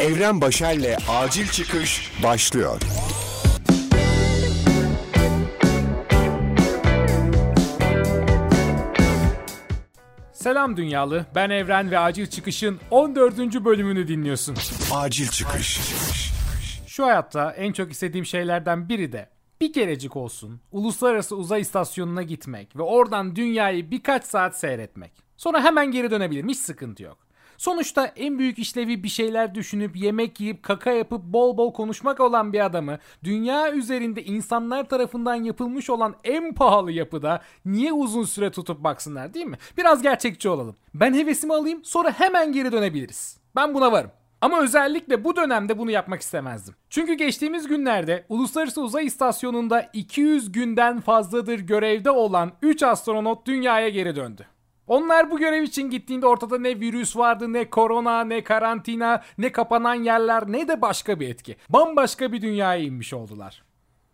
Evren Başer'le Acil Çıkış başlıyor. Selam dünyalı, ben Evren ve Acil Çıkış'ın 14. bölümünü dinliyorsun. Acil Çıkış. Şu hayatta en çok istediğim şeylerden biri de bir kerecik olsun uluslararası uzay istasyonuna gitmek ve oradan dünyayı birkaç saat seyretmek. Sonra hemen geri dönebilirim hiç sıkıntı yok. Sonuçta en büyük işlevi bir şeyler düşünüp yemek yiyip kaka yapıp bol bol konuşmak olan bir adamı dünya üzerinde insanlar tarafından yapılmış olan en pahalı yapıda niye uzun süre tutup baksınlar değil mi? Biraz gerçekçi olalım. Ben hevesimi alayım sonra hemen geri dönebiliriz. Ben buna varım. Ama özellikle bu dönemde bunu yapmak istemezdim. Çünkü geçtiğimiz günlerde Uluslararası Uzay İstasyonu'nda 200 günden fazladır görevde olan 3 astronot dünyaya geri döndü. Onlar bu görev için gittiğinde ortada ne virüs vardı, ne korona, ne karantina, ne kapanan yerler, ne de başka bir etki. Bambaşka bir dünyaya inmiş oldular.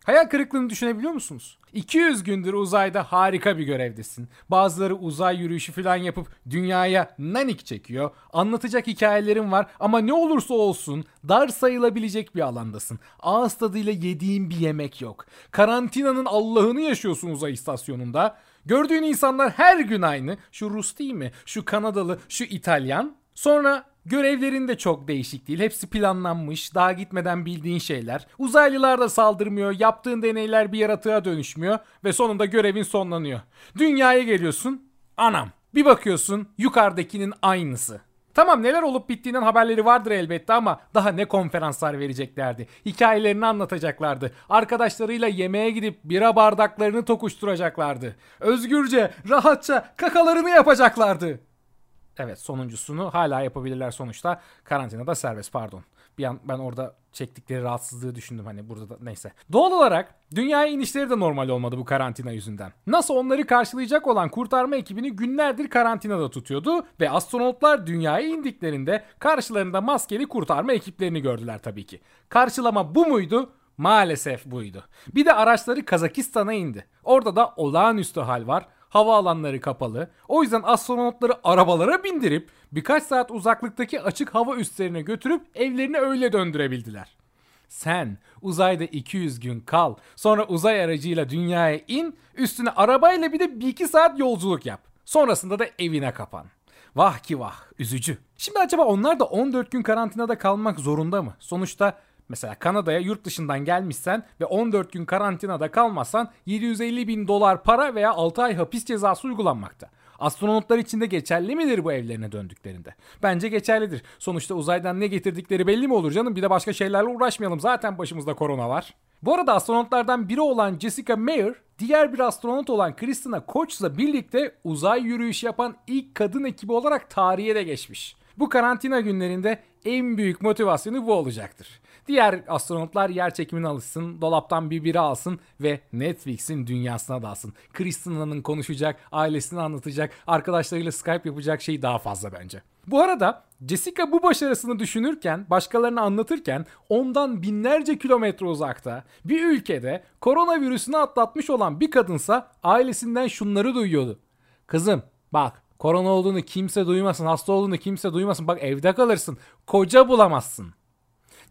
Hayal kırıklığını düşünebiliyor musunuz? 200 gündür uzayda harika bir görevdesin. Bazıları uzay yürüyüşü falan yapıp dünyaya nanik çekiyor. Anlatacak hikayelerin var ama ne olursa olsun dar sayılabilecek bir alandasın. Ağız tadıyla yediğin bir yemek yok. Karantinanın Allah'ını yaşıyorsun uzay istasyonunda. Gördüğün insanlar her gün aynı. Şu Rus değil mi? Şu Kanadalı, şu İtalyan. Sonra görevlerin de çok değişik değil. Hepsi planlanmış. Daha gitmeden bildiğin şeyler. Uzaylılar da saldırmıyor. Yaptığın deneyler bir yaratığa dönüşmüyor. Ve sonunda görevin sonlanıyor. Dünyaya geliyorsun. Anam. Bir bakıyorsun yukarıdakinin aynısı. Tamam neler olup bittiğinden haberleri vardır elbette ama daha ne konferanslar vereceklerdi. Hikayelerini anlatacaklardı. Arkadaşlarıyla yemeğe gidip bira bardaklarını tokuşturacaklardı. Özgürce, rahatça kakalarını yapacaklardı. Evet sonuncusunu hala yapabilirler sonuçta. Karantinada serbest pardon. Bir an ben orada çektikleri rahatsızlığı düşündüm hani burada da neyse. Doğal olarak dünyaya inişleri de normal olmadı bu karantina yüzünden. NASA onları karşılayacak olan kurtarma ekibini günlerdir karantinada tutuyordu ve astronotlar dünyaya indiklerinde karşılarında maskeli kurtarma ekiplerini gördüler tabii ki. Karşılama bu muydu? Maalesef buydu. Bir de araçları Kazakistan'a indi. Orada da olağanüstü hal var havaalanları kapalı. O yüzden astronotları arabalara bindirip birkaç saat uzaklıktaki açık hava üslerine götürüp evlerine öyle döndürebildiler. Sen uzayda 200 gün kal, sonra uzay aracıyla dünyaya in, üstüne arabayla bir de 1-2 saat yolculuk yap. Sonrasında da evine kapan. Vah ki vah, üzücü. Şimdi acaba onlar da 14 gün karantinada kalmak zorunda mı? Sonuçta Mesela Kanada'ya yurt dışından gelmişsen ve 14 gün karantinada kalmazsan 750 bin dolar para veya 6 ay hapis cezası uygulanmakta. Astronotlar için de geçerli midir bu evlerine döndüklerinde? Bence geçerlidir. Sonuçta uzaydan ne getirdikleri belli mi olur canım? Bir de başka şeylerle uğraşmayalım. Zaten başımızda korona var. Bu arada astronotlardan biri olan Jessica Meir, diğer bir astronot olan Christina Koch'la birlikte uzay yürüyüşü yapan ilk kadın ekibi olarak tarihe de geçmiş. Bu karantina günlerinde en büyük motivasyonu bu olacaktır. Diğer astronotlar yer çekimine alışsın, dolaptan bir biri alsın ve Netflix'in dünyasına dalsın. Kristina'nın konuşacak, ailesini anlatacak, arkadaşlarıyla Skype yapacak şey daha fazla bence. Bu arada Jessica bu başarısını düşünürken, başkalarına anlatırken ondan binlerce kilometre uzakta bir ülkede koronavirüsünü atlatmış olan bir kadınsa ailesinden şunları duyuyordu. Kızım bak korona olduğunu kimse duymasın, hasta olduğunu kimse duymasın. Bak evde kalırsın, koca bulamazsın.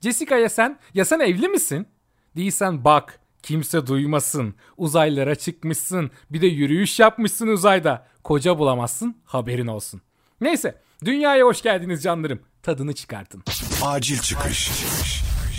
Jessica ya sen? Ya sen evli misin? Değilsen bak kimse duymasın. Uzaylara çıkmışsın. Bir de yürüyüş yapmışsın uzayda. Koca bulamazsın haberin olsun. Neyse dünyaya hoş geldiniz canlarım. Tadını çıkartın. Acil Çıkış.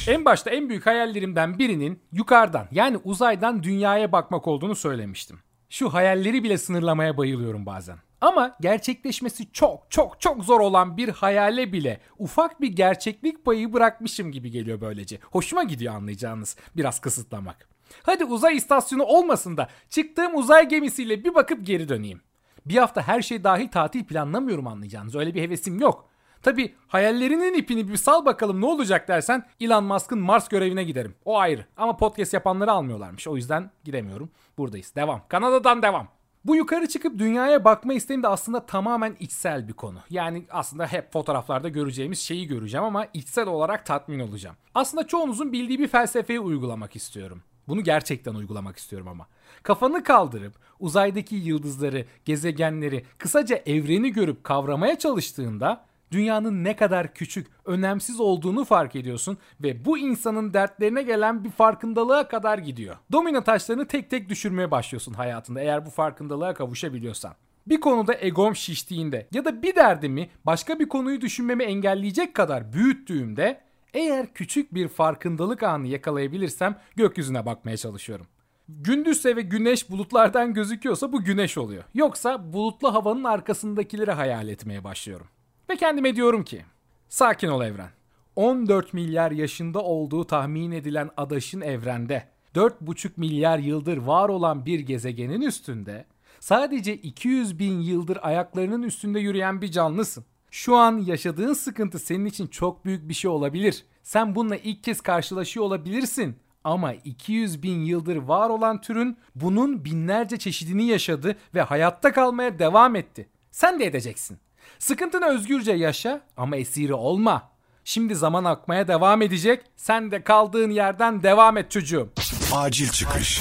En başta en büyük hayallerimden birinin yukarıdan yani uzaydan dünyaya bakmak olduğunu söylemiştim. Şu hayalleri bile sınırlamaya bayılıyorum bazen. Ama gerçekleşmesi çok çok çok zor olan bir hayale bile ufak bir gerçeklik payı bırakmışım gibi geliyor böylece. Hoşuma gidiyor anlayacağınız biraz kısıtlamak. Hadi uzay istasyonu olmasın da çıktığım uzay gemisiyle bir bakıp geri döneyim. Bir hafta her şey dahil tatil planlamıyorum anlayacağınız. Öyle bir hevesim yok. Tabi hayallerinin ipini bir sal bakalım ne olacak dersen Elon Musk'ın Mars görevine giderim. O ayrı. Ama podcast yapanları almıyorlarmış. O yüzden gidemiyorum. Buradayız. Devam. Kanada'dan devam. Bu yukarı çıkıp dünyaya bakma isteğim de aslında tamamen içsel bir konu. Yani aslında hep fotoğraflarda göreceğimiz şeyi göreceğim ama içsel olarak tatmin olacağım. Aslında çoğunuzun bildiği bir felsefeyi uygulamak istiyorum. Bunu gerçekten uygulamak istiyorum ama. Kafanı kaldırıp uzaydaki yıldızları, gezegenleri, kısaca evreni görüp kavramaya çalıştığında dünyanın ne kadar küçük, önemsiz olduğunu fark ediyorsun ve bu insanın dertlerine gelen bir farkındalığa kadar gidiyor. Domino taşlarını tek tek düşürmeye başlıyorsun hayatında eğer bu farkındalığa kavuşabiliyorsan. Bir konuda egom şiştiğinde ya da bir derdimi başka bir konuyu düşünmemi engelleyecek kadar büyüttüğümde eğer küçük bir farkındalık anı yakalayabilirsem gökyüzüne bakmaya çalışıyorum. Gündüzse ve güneş bulutlardan gözüküyorsa bu güneş oluyor. Yoksa bulutlu havanın arkasındakileri hayal etmeye başlıyorum. Ve kendime diyorum ki sakin ol evren. 14 milyar yaşında olduğu tahmin edilen adaşın evrende 4,5 milyar yıldır var olan bir gezegenin üstünde sadece 200 bin yıldır ayaklarının üstünde yürüyen bir canlısın. Şu an yaşadığın sıkıntı senin için çok büyük bir şey olabilir. Sen bununla ilk kez karşılaşıyor olabilirsin. Ama 200 bin yıldır var olan türün bunun binlerce çeşidini yaşadı ve hayatta kalmaya devam etti. Sen de edeceksin. Sıkıntını özgürce yaşa ama esiri olma. Şimdi zaman akmaya devam edecek. Sen de kaldığın yerden devam et çocuğum. Acil çıkış.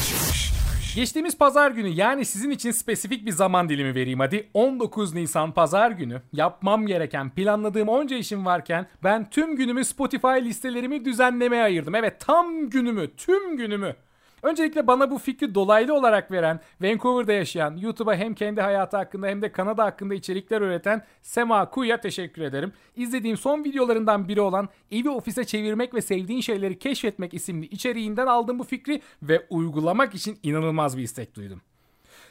Geçtiğimiz pazar günü yani sizin için spesifik bir zaman dilimi vereyim hadi. 19 Nisan pazar günü yapmam gereken planladığım onca işim varken ben tüm günümü Spotify listelerimi düzenlemeye ayırdım. Evet tam günümü tüm günümü. Öncelikle bana bu fikri dolaylı olarak veren, Vancouver'da yaşayan, YouTube'a hem kendi hayatı hakkında hem de Kanada hakkında içerikler üreten Sema Kuya teşekkür ederim. İzlediğim son videolarından biri olan evi ofise çevirmek ve sevdiğin şeyleri keşfetmek isimli içeriğinden aldığım bu fikri ve uygulamak için inanılmaz bir istek duydum.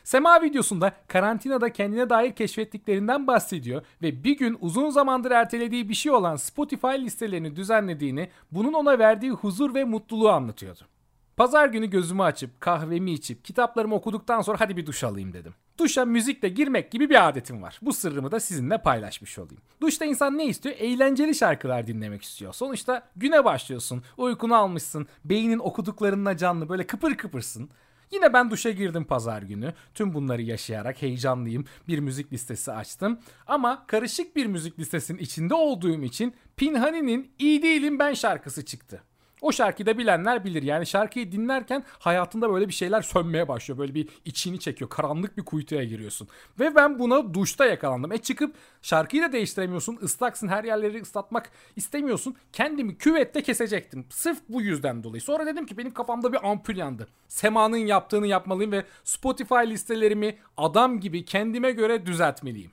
Sema videosunda karantinada kendine dair keşfettiklerinden bahsediyor ve bir gün uzun zamandır ertelediği bir şey olan Spotify listelerini düzenlediğini, bunun ona verdiği huzur ve mutluluğu anlatıyordu. Pazar günü gözümü açıp kahvemi içip kitaplarımı okuduktan sonra hadi bir duş alayım dedim. Duşa müzikle girmek gibi bir adetim var. Bu sırrımı da sizinle paylaşmış olayım. Duşta insan ne istiyor? Eğlenceli şarkılar dinlemek istiyor. Sonuçta güne başlıyorsun, uykunu almışsın, beynin okuduklarınla canlı böyle kıpır kıpırsın. Yine ben duşa girdim pazar günü. Tüm bunları yaşayarak heyecanlıyım. Bir müzik listesi açtım. Ama karışık bir müzik listesinin içinde olduğum için Pinhani'nin İyi Değilim Ben şarkısı çıktı. O şarkıyı da bilenler bilir. Yani şarkıyı dinlerken hayatında böyle bir şeyler sönmeye başlıyor. Böyle bir içini çekiyor. Karanlık bir kuytuya giriyorsun. Ve ben buna duşta yakalandım. E çıkıp şarkıyı da değiştiremiyorsun. Islaksın her yerleri ıslatmak istemiyorsun. Kendimi küvette kesecektim. Sırf bu yüzden dolayı. Sonra dedim ki benim kafamda bir ampul yandı. Sema'nın yaptığını yapmalıyım ve Spotify listelerimi adam gibi kendime göre düzeltmeliyim.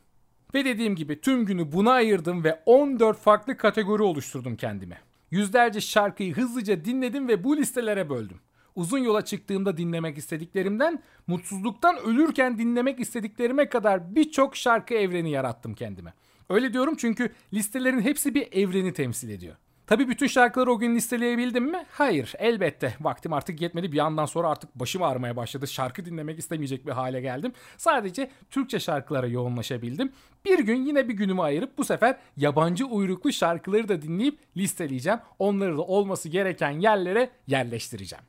Ve dediğim gibi tüm günü buna ayırdım ve 14 farklı kategori oluşturdum kendime. Yüzlerce şarkıyı hızlıca dinledim ve bu listelere böldüm. Uzun yola çıktığımda dinlemek istediklerimden, mutsuzluktan ölürken dinlemek istediklerime kadar birçok şarkı evreni yarattım kendime. Öyle diyorum çünkü listelerin hepsi bir evreni temsil ediyor. Tabii bütün şarkıları o gün listeleyebildim mi? Hayır, elbette. Vaktim artık yetmedi. Bir yandan sonra artık başım ağrımaya başladı. Şarkı dinlemek istemeyecek bir hale geldim. Sadece Türkçe şarkılara yoğunlaşabildim. Bir gün yine bir günümü ayırıp bu sefer yabancı uyruklu şarkıları da dinleyip listeleyeceğim. Onları da olması gereken yerlere yerleştireceğim.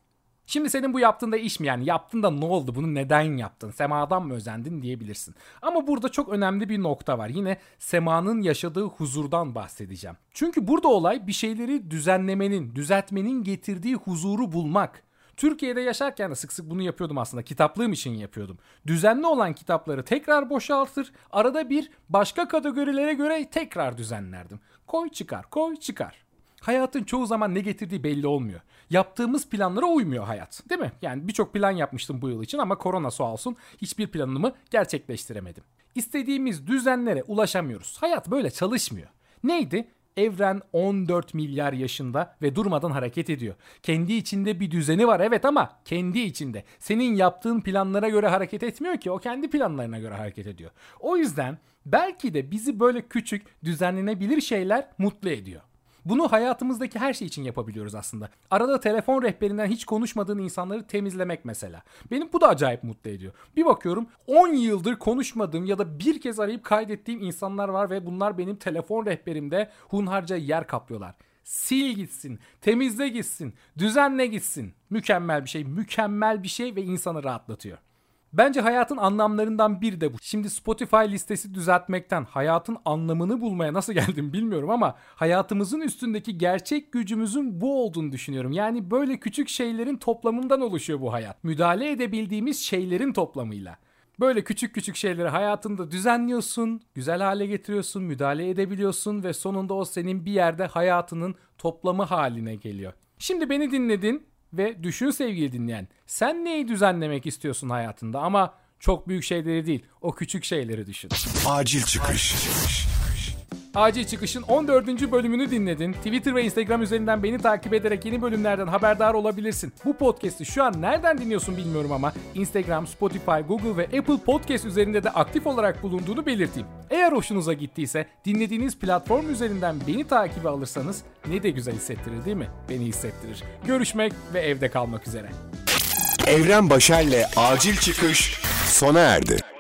Şimdi senin bu yaptığında iş mi yani yaptın da ne oldu bunu neden yaptın semadan mı özendin diyebilirsin. Ama burada çok önemli bir nokta var yine semanın yaşadığı huzurdan bahsedeceğim. Çünkü burada olay bir şeyleri düzenlemenin düzeltmenin getirdiği huzuru bulmak. Türkiye'de yaşarken de sık sık bunu yapıyordum aslında. Kitaplığım için yapıyordum. Düzenli olan kitapları tekrar boşaltır, arada bir başka kategorilere göre tekrar düzenlerdim. Koy çıkar, koy çıkar hayatın çoğu zaman ne getirdiği belli olmuyor. Yaptığımız planlara uymuyor hayat. Değil mi? Yani birçok plan yapmıştım bu yıl için ama korona sağ olsun hiçbir planımı gerçekleştiremedim. İstediğimiz düzenlere ulaşamıyoruz. Hayat böyle çalışmıyor. Neydi? Evren 14 milyar yaşında ve durmadan hareket ediyor. Kendi içinde bir düzeni var evet ama kendi içinde. Senin yaptığın planlara göre hareket etmiyor ki o kendi planlarına göre hareket ediyor. O yüzden belki de bizi böyle küçük düzenlenebilir şeyler mutlu ediyor. Bunu hayatımızdaki her şey için yapabiliyoruz aslında. Arada telefon rehberinden hiç konuşmadığın insanları temizlemek mesela. Benim bu da acayip mutlu ediyor. Bir bakıyorum 10 yıldır konuşmadığım ya da bir kez arayıp kaydettiğim insanlar var ve bunlar benim telefon rehberimde hunharca yer kaplıyorlar. Sil gitsin, temizle gitsin, düzenle gitsin. Mükemmel bir şey, mükemmel bir şey ve insanı rahatlatıyor. Bence hayatın anlamlarından biri de bu. Şimdi Spotify listesi düzeltmekten hayatın anlamını bulmaya nasıl geldim bilmiyorum ama hayatımızın üstündeki gerçek gücümüzün bu olduğunu düşünüyorum. Yani böyle küçük şeylerin toplamından oluşuyor bu hayat. Müdahale edebildiğimiz şeylerin toplamıyla. Böyle küçük küçük şeyleri hayatında düzenliyorsun, güzel hale getiriyorsun, müdahale edebiliyorsun ve sonunda o senin bir yerde hayatının toplamı haline geliyor. Şimdi beni dinledin ve düşün sevgili dinleyen. Sen neyi düzenlemek istiyorsun hayatında ama çok büyük şeyleri değil, o küçük şeyleri düşün. Acil çıkış. Acil Çıkış'ın 14. bölümünü dinledin. Twitter ve Instagram üzerinden beni takip ederek yeni bölümlerden haberdar olabilirsin. Bu podcast'i şu an nereden dinliyorsun bilmiyorum ama Instagram, Spotify, Google ve Apple Podcast üzerinde de aktif olarak bulunduğunu belirteyim. Eğer hoşunuza gittiyse dinlediğiniz platform üzerinden beni takibe alırsanız ne de güzel hissettirir değil mi? Beni hissettirir. Görüşmek ve evde kalmak üzere. Evren Başer'le acil çıkış sona erdi.